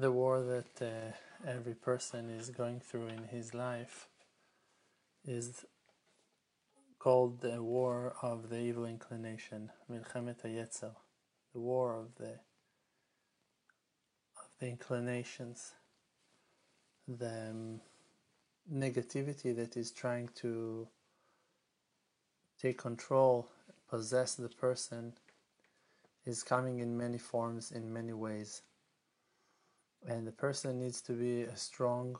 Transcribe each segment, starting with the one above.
the war that uh, every person is going through in his life is called the war of the evil inclination, Milchemet Yetzer, the war of the of the inclinations, the um, negativity that is trying to take control, possess the person, is coming in many forms, in many ways. And the person needs to be a strong,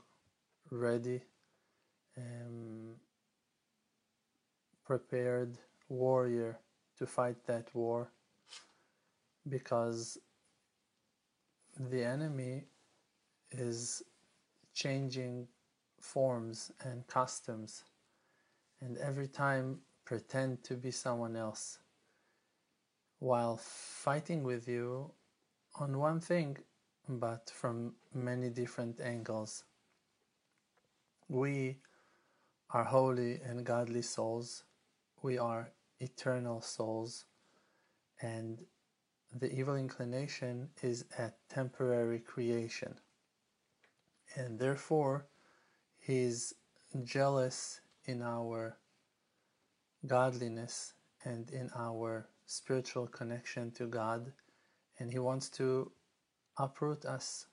ready, um, prepared warrior to fight that war. Because the enemy is changing forms and customs. And every time pretend to be someone else. While fighting with you on one thing but from many different angles. We are holy and godly souls. We are eternal souls. And the evil inclination is a temporary creation. And therefore he is jealous in our godliness and in our spiritual connection to God. And he wants to uproot us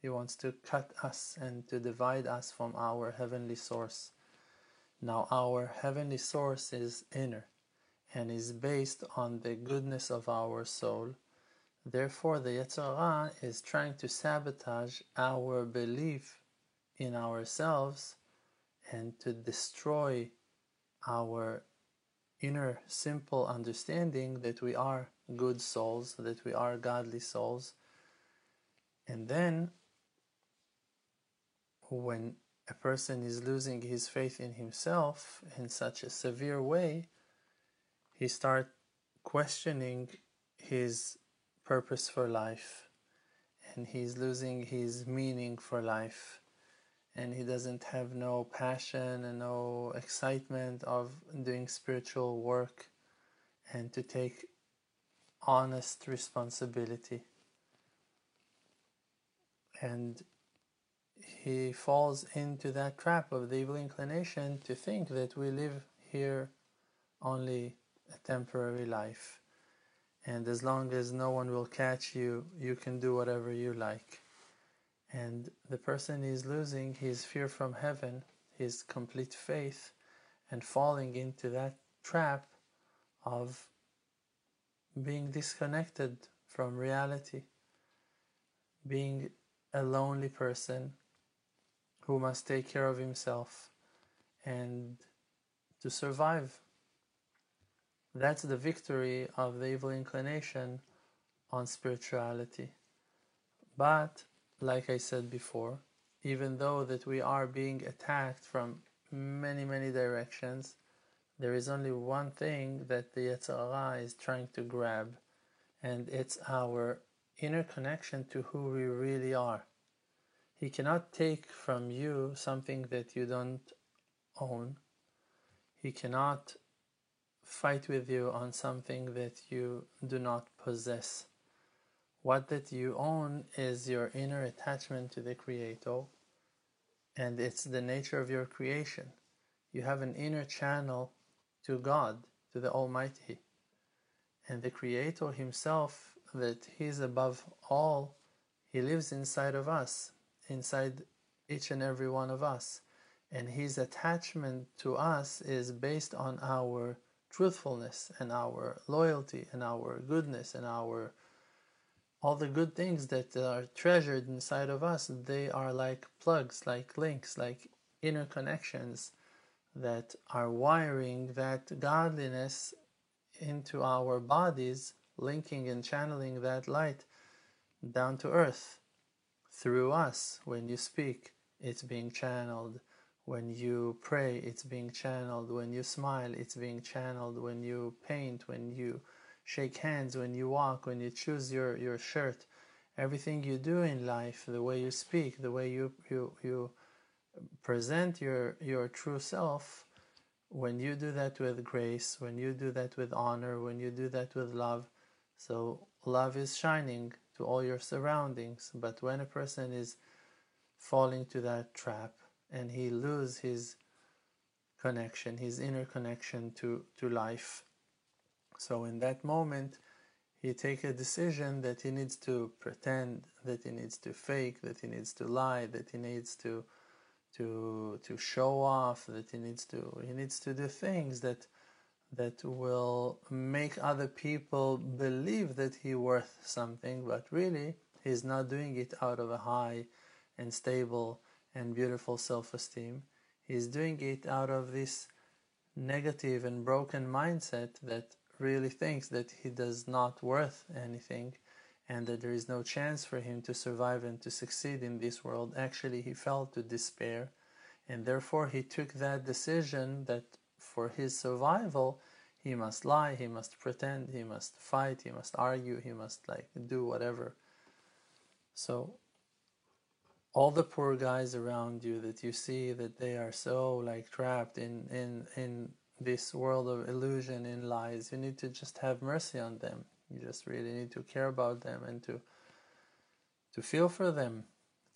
he wants to cut us and to divide us from our heavenly source now, our heavenly source is inner and is based on the goodness of our soul. Therefore, the Yetzer Hara is trying to sabotage our belief in ourselves and to destroy our inner simple understanding that we are good souls, that we are godly souls. And then, when a person is losing his faith in himself in such a severe way, he starts questioning his purpose for life. And he's losing his meaning for life. And he doesn't have no passion and no excitement of doing spiritual work and to take honest responsibility and he falls into that trap of the evil inclination to think that we live here only a temporary life. And as long as no one will catch you, you can do whatever you like. And the person is losing his fear from heaven, his complete faith, and falling into that trap of being disconnected from reality, being a lonely person who must take care of himself and to survive. That's the victory of the evil inclination on spirituality. But, like I said before, even though that we are being attacked from many, many directions, there is only one thing that the Yetzer Hara is trying to grab, and it's our inner connection to who we really are. He cannot take from you something that you don't own. He cannot fight with you on something that you do not possess. What that you own is your inner attachment to the Creator, and it's the nature of your creation. You have an inner channel to God, to the Almighty, and the Creator Himself, that He is above all, He lives inside of us inside each and every one of us. And his attachment to us is based on our truthfulness and our loyalty and our goodness and our all the good things that are treasured inside of us they are like plugs like links like inner connections that are wiring that godliness into our bodies linking and channeling that light down to earth through us. When you speak, it's being channeled. When you pray, it's being channeled. When you smile, it's being channeled. When you paint, when you shake hands, when you walk, when you choose your, your shirt, everything you do in life, the way you speak, the way you, you, you present your, your true self, when you do that with grace, when you do that with honor, when you do that with love, so love is shining to all your surroundings. But when a person is falling to that trap and he loses his connection, his inner connection to, to life. So in that moment, he take a decision that he needs to pretend, that he needs to fake, that he needs to lie, that he needs to to to show off, that he needs to he needs to do things that that will make other people believe that he worth something, but really he's not doing it out of a high and stable and beautiful self-esteem. He's doing it out of this negative and broken mindset that really thinks that he does not worth anything and that there is no chance for him to survive and to succeed in this world. Actually, he fell to despair and therefore he took that decision that for his survival he must lie, he must pretend, he must fight, he must argue, he must like do whatever. So all the poor guys around you that you see that they are so like trapped in in in this world of illusion in lies you need to just have mercy on them you just really need to care about them and to to feel for them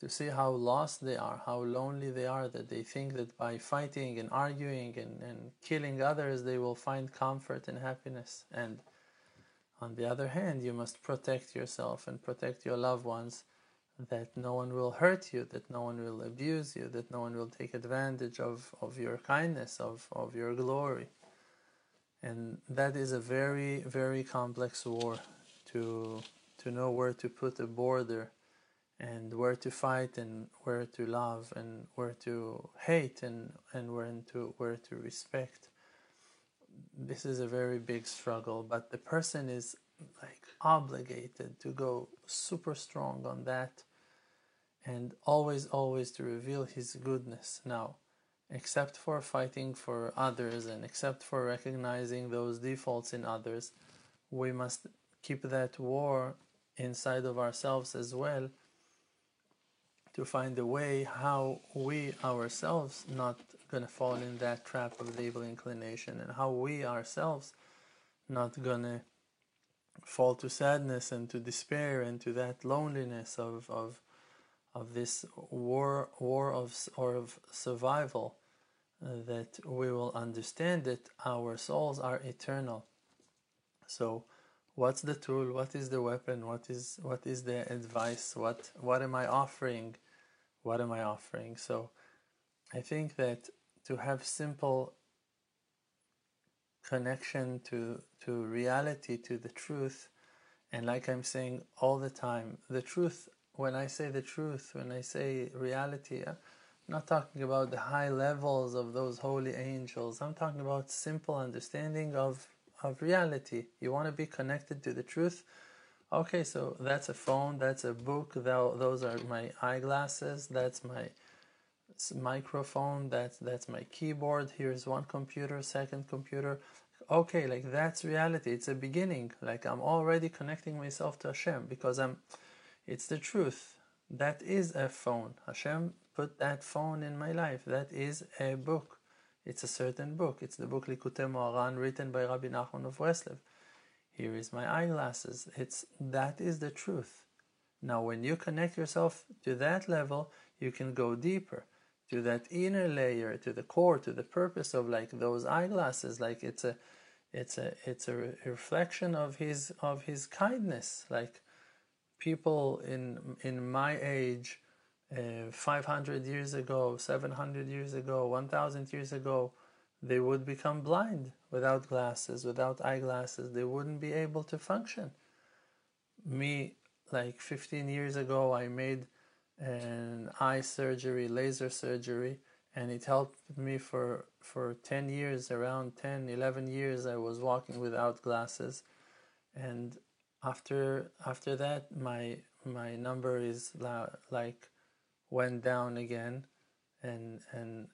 to see how lost they are how lonely they are that they think that by fighting and arguing and, and killing others they will find comfort and happiness and on the other hand you must protect yourself and protect your loved ones that no one will hurt you, that no one will abuse you, that no one will take advantage of, of your kindness, of, of your glory. And that is a very, very complex war to, to know where to put a border and where to fight and where to love and where to hate and, and where to, where to respect. This is a very big struggle, but the person is like obligated to go super strong on that and always always to reveal his goodness now except for fighting for others and except for recognizing those defaults in others we must keep that war inside of ourselves as well to find a way how we ourselves not to fall in that trap of the evil inclination and how we ourselves not to fall to sadness and to despair and to that loneliness of, of of this war war of or of survival uh, that we will understand that our souls are eternal. So what's the tool? What is the weapon? What is what is the advice? What what am i offering what am i offering? So i think that to have simple connection to to reality to the truth and like i'm saying all the time the truth when i say the truth when i say reality uh, i'm not talking about the high levels of those holy angels. I'm talking about simple understanding of of reality. You want to be connected to the truth okay so that's a phone that's a book those are my eyeglasses that's my microphone that's that's my keyboard here's one computer second computer. Okay like that's reality it's a beginning like i'm already connecting myself to hashem because i'm it's the truth that is a phone. Hashem put that phone in my life that is a book. It's a certain book it's the book likutei moharan written by rabbi nachman of Breslev here is my eyeglasses it's that is the truth now when you connect yourself to that level you can go deeper to that inner layer, to the core, to the purpose of like those eyeglasses. Like it's a, it's a, it's a reflection of his of his kindness. Like people in in my age, uh, 500 years ago, 700 years ago, 1,000 years ago, they would become blind without glasses, without eyeglasses. They wouldn't be able to function. Me, like 15 years ago, I made an eye surgery, laser surgery, and it helped me for for 10 years, around 10, 11 years I was walking without glasses. And after after that my my number is like went down again and and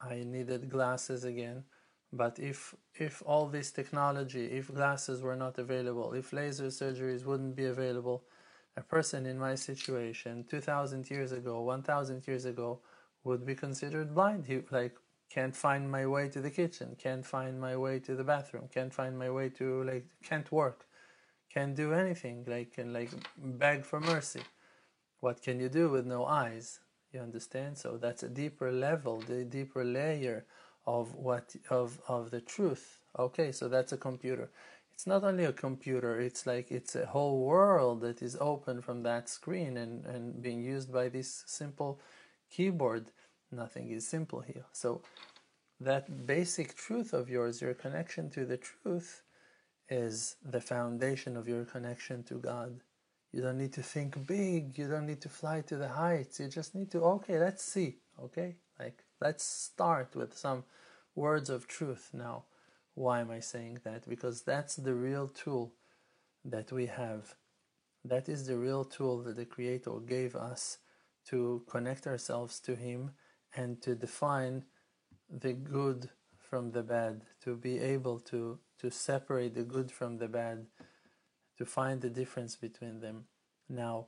I needed glasses again. But if if all this technology, if glasses were not available, if laser surgeries wouldn't be available, a person in my situation 2000 years ago 1000 years ago would be considered blind he like can't find my way to the kitchen can't find my way to the bathroom can't find my way to like can't work can't do anything, like can like beg for mercy. What can you do with no eyes? You understand? So that's a deeper level, the deeper layer of what of of the truth. Okay, so that's a computer. It's not only a computer, it's like it's a whole world that is open from that screen and, and being used by this simple keyboard. Nothing is simple here. So that basic truth of yours, your connection to the truth, is the foundation of your connection to God. You don't need to think big, you don't need to fly to the heights. You just need to, okay, let's see, okay? Like, let's start with some words of truth now. Why am I saying that? Because that's the real tool that we have. That is the real tool that the Creator gave us to connect ourselves to Him and to define the good from the bad, to be able to, to separate the good from the bad, to find the difference between them. Now,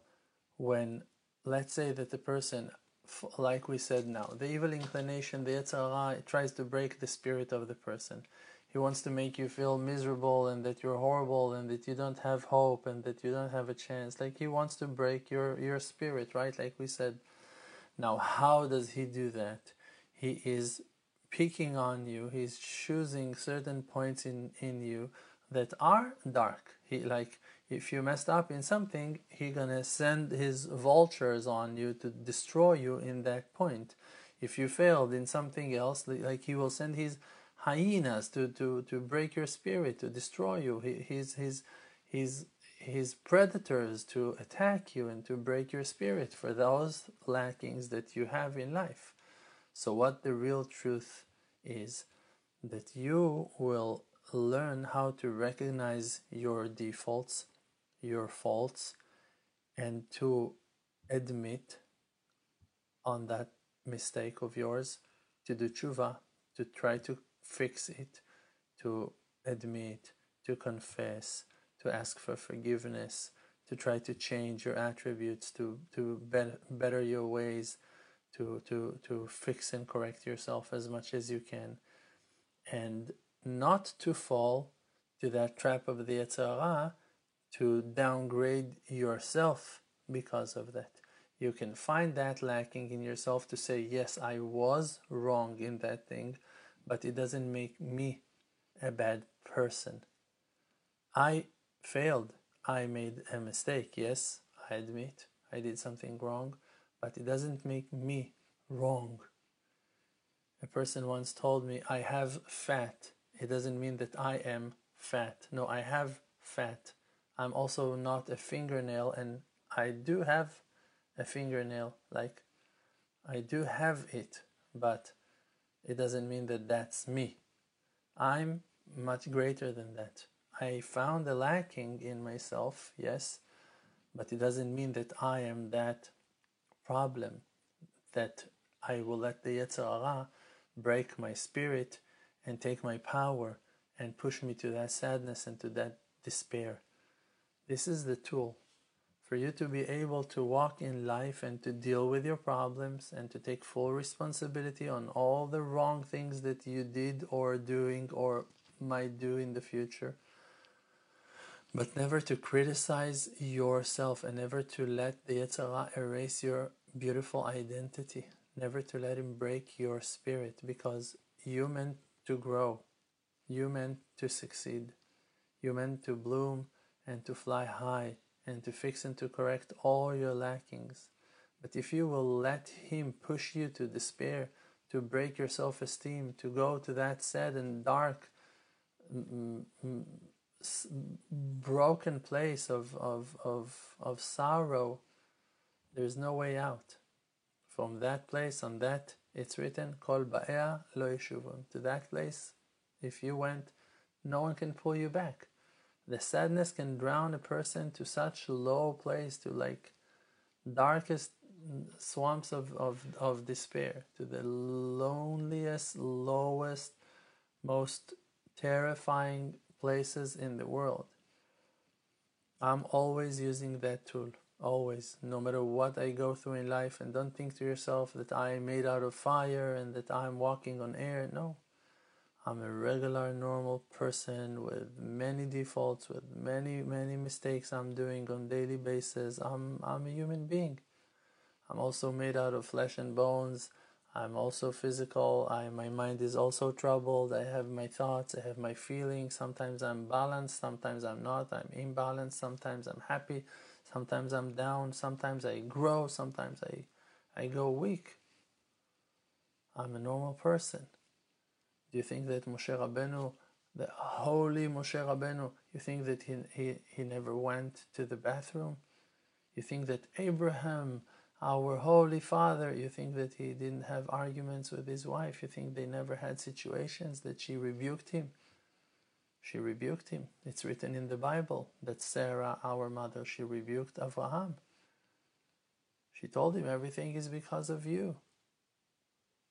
when let's say that the person, like we said now, the evil inclination, the Yetzer Hara, tries to break the spirit of the person. He wants to make you feel miserable and that you're horrible and that you don't have hope and that you don't have a chance. Like he wants to break your, your spirit, right? Like we said. Now, how does he do that? He is picking on you. He's choosing certain points in, in you that are dark. He like if you messed up in something, he gonna send his vultures on you to destroy you in that point. If you failed in something else, like he will send his hyenas to, to, to break your spirit, to destroy you. His his his his predators to attack you and to break your spirit for those lackings that you have in life. So, what the real truth is that you will learn how to recognize your defaults, your faults, and to admit on that mistake of yours, to do tshuva, to try to fix it, to admit, to confess, to ask for forgiveness, to try to change your attributes, to, to better, your ways, to, to, to fix and correct yourself as much as you can and not to fall to that trap of the Yetzer Hara to downgrade yourself because of that. You can find that lacking in yourself to say, Yes, I was wrong in that thing, but it doesn't make me a bad person. I failed. I made a mistake. Yes, I admit I did something wrong but it doesn't make me wrong. A person once told me, I have fat. It doesn't mean that I am fat. No, I have fat. I'm also not a fingernail, and I do have a fingernail. Like, I do have it, but it doesn't mean that that's me. I'm much greater than that. I found a lacking in myself, yes, but it doesn't mean that I am that problem that I will let the Yetzer Hara break my spirit and take my power and push me to that sadness and to that despair. This is the tool for you to be able to walk in life and to deal with your problems and to take full responsibility on all the wrong things that you did or doing or might do in the future. But never to criticize yourself and never to let the Yetzer Hara erase your beautiful identity. Never to let him break your spirit because you meant to grow, you meant to succeed, you meant to bloom and to fly high and to fix and to correct all your lackings. But if you will let him push you to despair, to break your self esteem, to go to that sad and dark, broken place of, of, of, of sorrow, there's no way out. From that place, on that, it's written, Kol ba'ea lo yeshuvun. To that place, if you went, no one can pull you back. The sadness can drown a person to such low place, to like darkest swamps of, of, of despair, to the loneliest, lowest, most terrifying places in the world. I'm always using that tool always no matter what i go through in life. And don't think to yourself that i am made out of fire and that i'm walking on air. No I'm a regular, normal person with many defaults, with many, many mistakes I'm doing on daily basis. I'm, I'm a human being. I'm also made out of flesh and bones. I'm also physical. I, my mind is also troubled. I have my thoughts. I have my feelings. Sometimes I'm balanced. Sometimes I'm not. I'm imbalanced. Sometimes I'm happy. Sometimes I'm down. Sometimes I grow. Sometimes I, I go weak. I'm a normal person. Do you think that Moshe Rabbeinu, the holy Moshe Rabbeinu, you think that he, he, he never went to the bathroom? You think that Abraham, our holy father, you think that he didn't have arguments with his wife? You think they never had situations that she rebuked him? She rebuked him. It's written in the Bible that Sarah, our mother, she rebuked Abraham. She told him everything is because of you.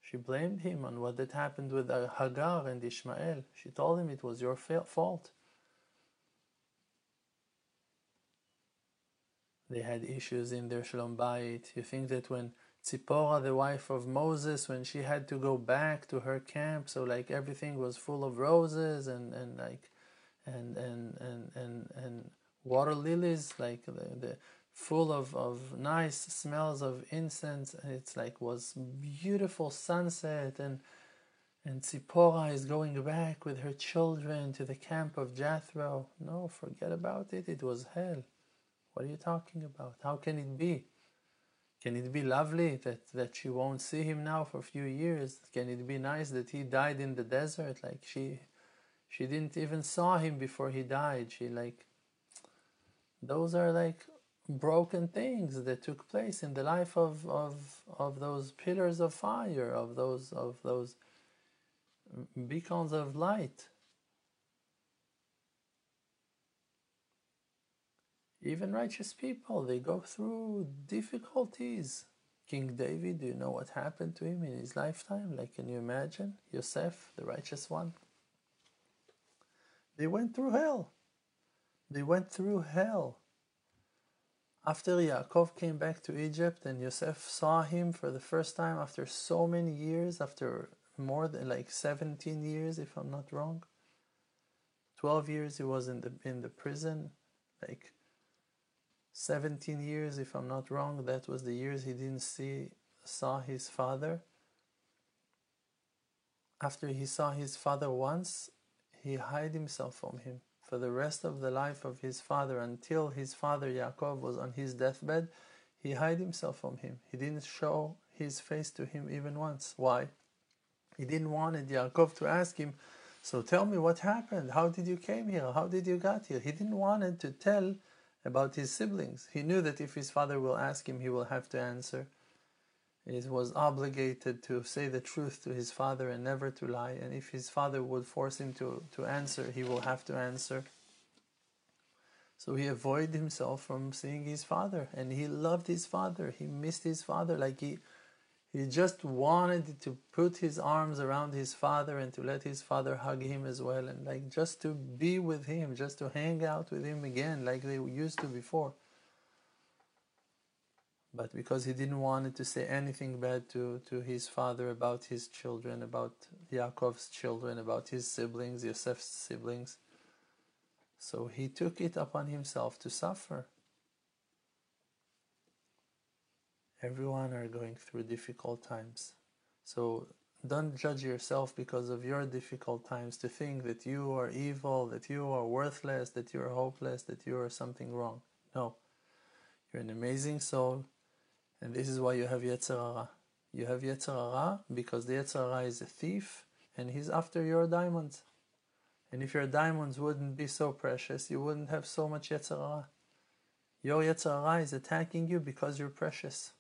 She blamed him on what had happened with Hagar and Ishmael. She told him it was your fault. They had issues in their Shalom Bayit. You think that when Zipporah, the wife of Moses, when she had to go back to her camp, so like everything was full of roses and, and like and and and and, and water lilies, like the, the full of, of nice smells of incense. And it's like was beautiful sunset and and Tzipporah is going back with her children to the camp of Jethro. No, forget about it. It was hell. What are you talking about? How can it be? Can it be lovely that, that she won't see him now for a few years? Can it be nice that he died in the desert? Like she she didn't even saw him before he died. She like those are like broken things that took place in the life of, of, of those pillars of fire, of those, of those beacons of light. Even righteous people, they go through difficulties. King David, do you know what happened to him in his lifetime? Like, can you imagine? Yosef, the righteous one? They went through hell. They went through hell. After Yaakov came back to Egypt and Yosef saw him for the first time after so many years, after more than like 17 years, if I'm not wrong. 12 years he was in the in the prison, like 17 years, if I'm not wrong. That was the years he didn't see saw his father. After he saw his father once, he hid himself from him for the rest of the life of his father until his father Yaakov was on his deathbed, he hid himself from him. He didn't show his face to him even once. Why? He didn't want Yaakov to ask him, so tell me what happened. How did you came here? How did you got here? He didn't want to tell about his siblings. He knew that if his father will ask him, he will have to answer. He was obligated to say the truth to his father and never to lie. And if his father would force him to, to answer, he will have to answer. So he avoided himself from seeing his father. And he loved his father. He missed his father. Like he, he just wanted to put his arms around his father and to let his father hug him as well. And like just to be with him, just to hang out with him again like they used to before but because he didn't want to say anything bad to, to his father about his children, about Yaakov's children, about his siblings, Yosef's siblings, so he took it upon himself to suffer. Everyone are going through difficult times. So don't judge yourself because of your difficult times to think that you are evil, that you are worthless, that you are hopeless, that you are something wrong. No. You're an amazing soul and this is why you have Yetzer Hara. You have Yetzer Hara because the Yetzer Hara is a thief and he's after your diamonds. And if your diamonds wouldn't be so precious, you wouldn't have so much Yetzer Hara. Your Yetzer Hara is attacking you because you're precious.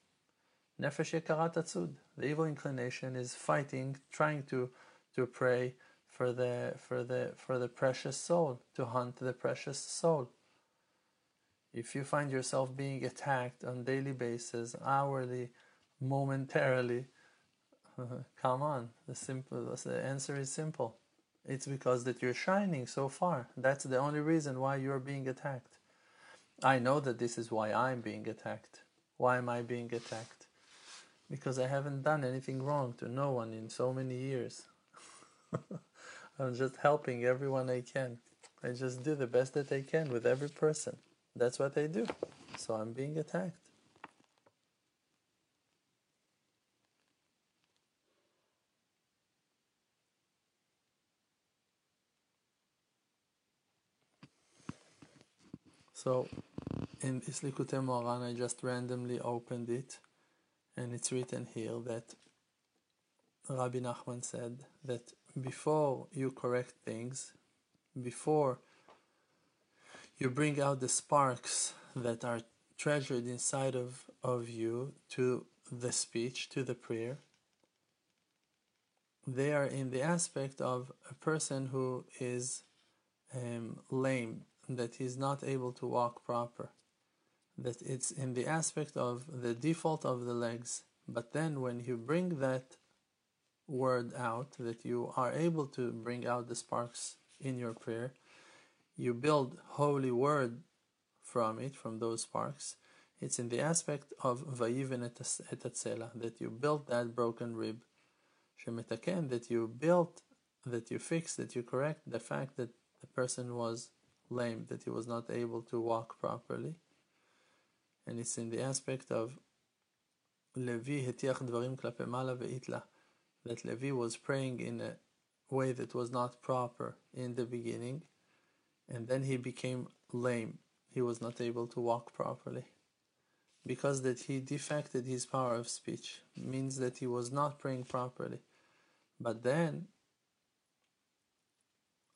Nefesh Yekarat The evil inclination is fighting, trying to, to pray for the, for, the, for the precious soul, to hunt the precious soul. If you find yourself being attacked on daily basis, hourly, momentarily, come on. The simple the answer is simple. It's because that you're shining so far. That's the only reason why you're being attacked. I know that this is why I'm being attacked. Why am I being attacked? Because I haven't done anything wrong to no one in so many years. I'm just helping everyone I can. I just do the best that I can with every person. That's what I do. So I'm being attacked. So in this Likutei Moharan, I just randomly opened it, and it's written here that Rabbi Nachman said that before you correct things, before you bring out the sparks that are treasured inside of, of you to the speech, to the prayer, they are in the aspect of a person who is um, lame, that he's not able to walk proper, that it's in the aspect of the default of the legs. But then when you bring that word out, that you are able to bring out the sparks in your prayer, you build holy word from it, from those sparks. It's in the aspect of vayiven etatzela, that you built that broken rib. Shemetaken, that you built, that you fixed, that you correct the fact that the person was lame, that he was not able to walk properly. And it's in the aspect of Levi hetiach dvarim klape mala ve'itla, that Levi was praying in a way that was not proper in the beginning, and then he became lame. He was not able to walk properly. Because that he defected his power of speech means that he was not praying properly. But then,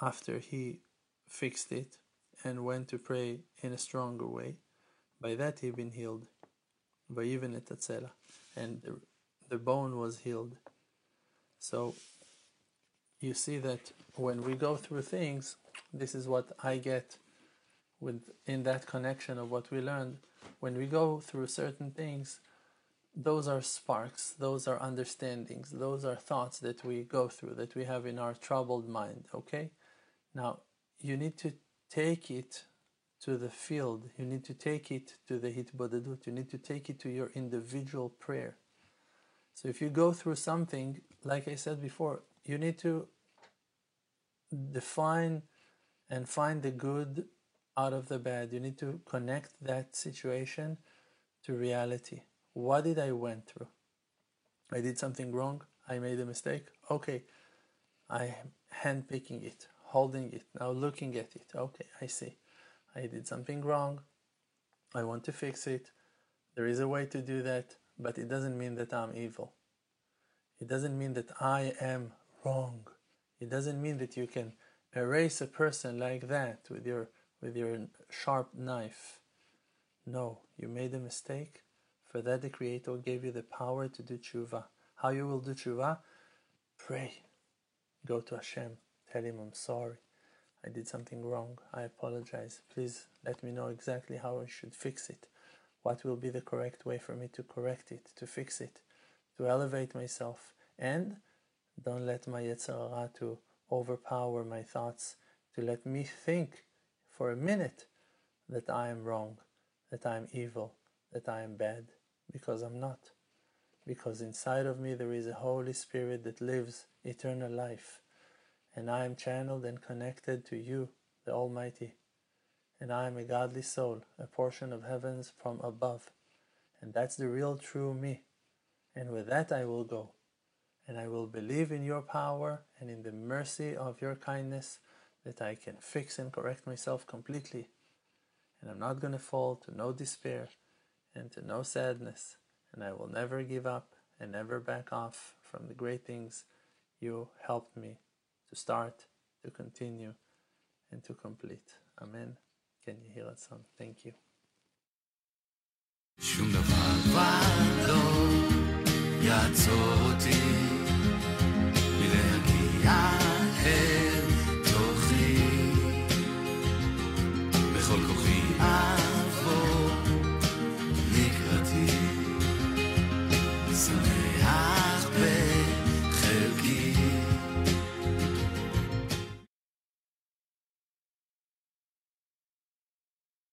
after he fixed it and went to pray in a stronger way, by that he been healed. By even at and the, the bone was healed. So you see that when we go through things, this is what I get with in that connection of what we learned. When we go through certain things, those are sparks, those are understandings, those are thoughts that we go through, that we have in our troubled mind. Okay? Now, you need to take it to the field, you need to take it to the hitbodedut, you need to take it to your individual prayer. So if you go through something, like I said before, you need to define and find the good out of the bad. You need to connect that situation to reality. What did I went through? I did something wrong. I made a mistake. Okay, I am handpicking it, holding it, now looking at it. Okay, I see. I did something wrong. I want to fix it. There is a way to do that, but it doesn't mean that I'm evil. It doesn't mean that I am wrong. It doesn't mean that you can erase a person like that with your with your sharp knife. No, you made a mistake. For that, the Creator gave you the power to do tshuva. How you will do tshuva? Pray. Go to Hashem. Tell Him, I'm sorry. I did something wrong. I apologize. Please let me know exactly how I should fix it. What will be the correct way for me to correct it, to fix it, to elevate myself, and don't let my Yetzer Hara to overpower my thoughts, to let me think for a minute that I am wrong, that I am evil, that I am bad, because I'm not. Because inside of me there is a Holy Spirit that lives eternal life, and I am channeled and connected to you, the Almighty. And I am a godly soul, a portion of heavens from above. And that's the real true me. And with that I will go and I will believe in your power and in the mercy of your kindness that I can fix and correct myself completely. And I'm not going to fall to no despair and to no sadness, and I will never give up and never back off from the great things you helped me to start, to continue, and to complete. Amen. Can you hear that song? Thank you.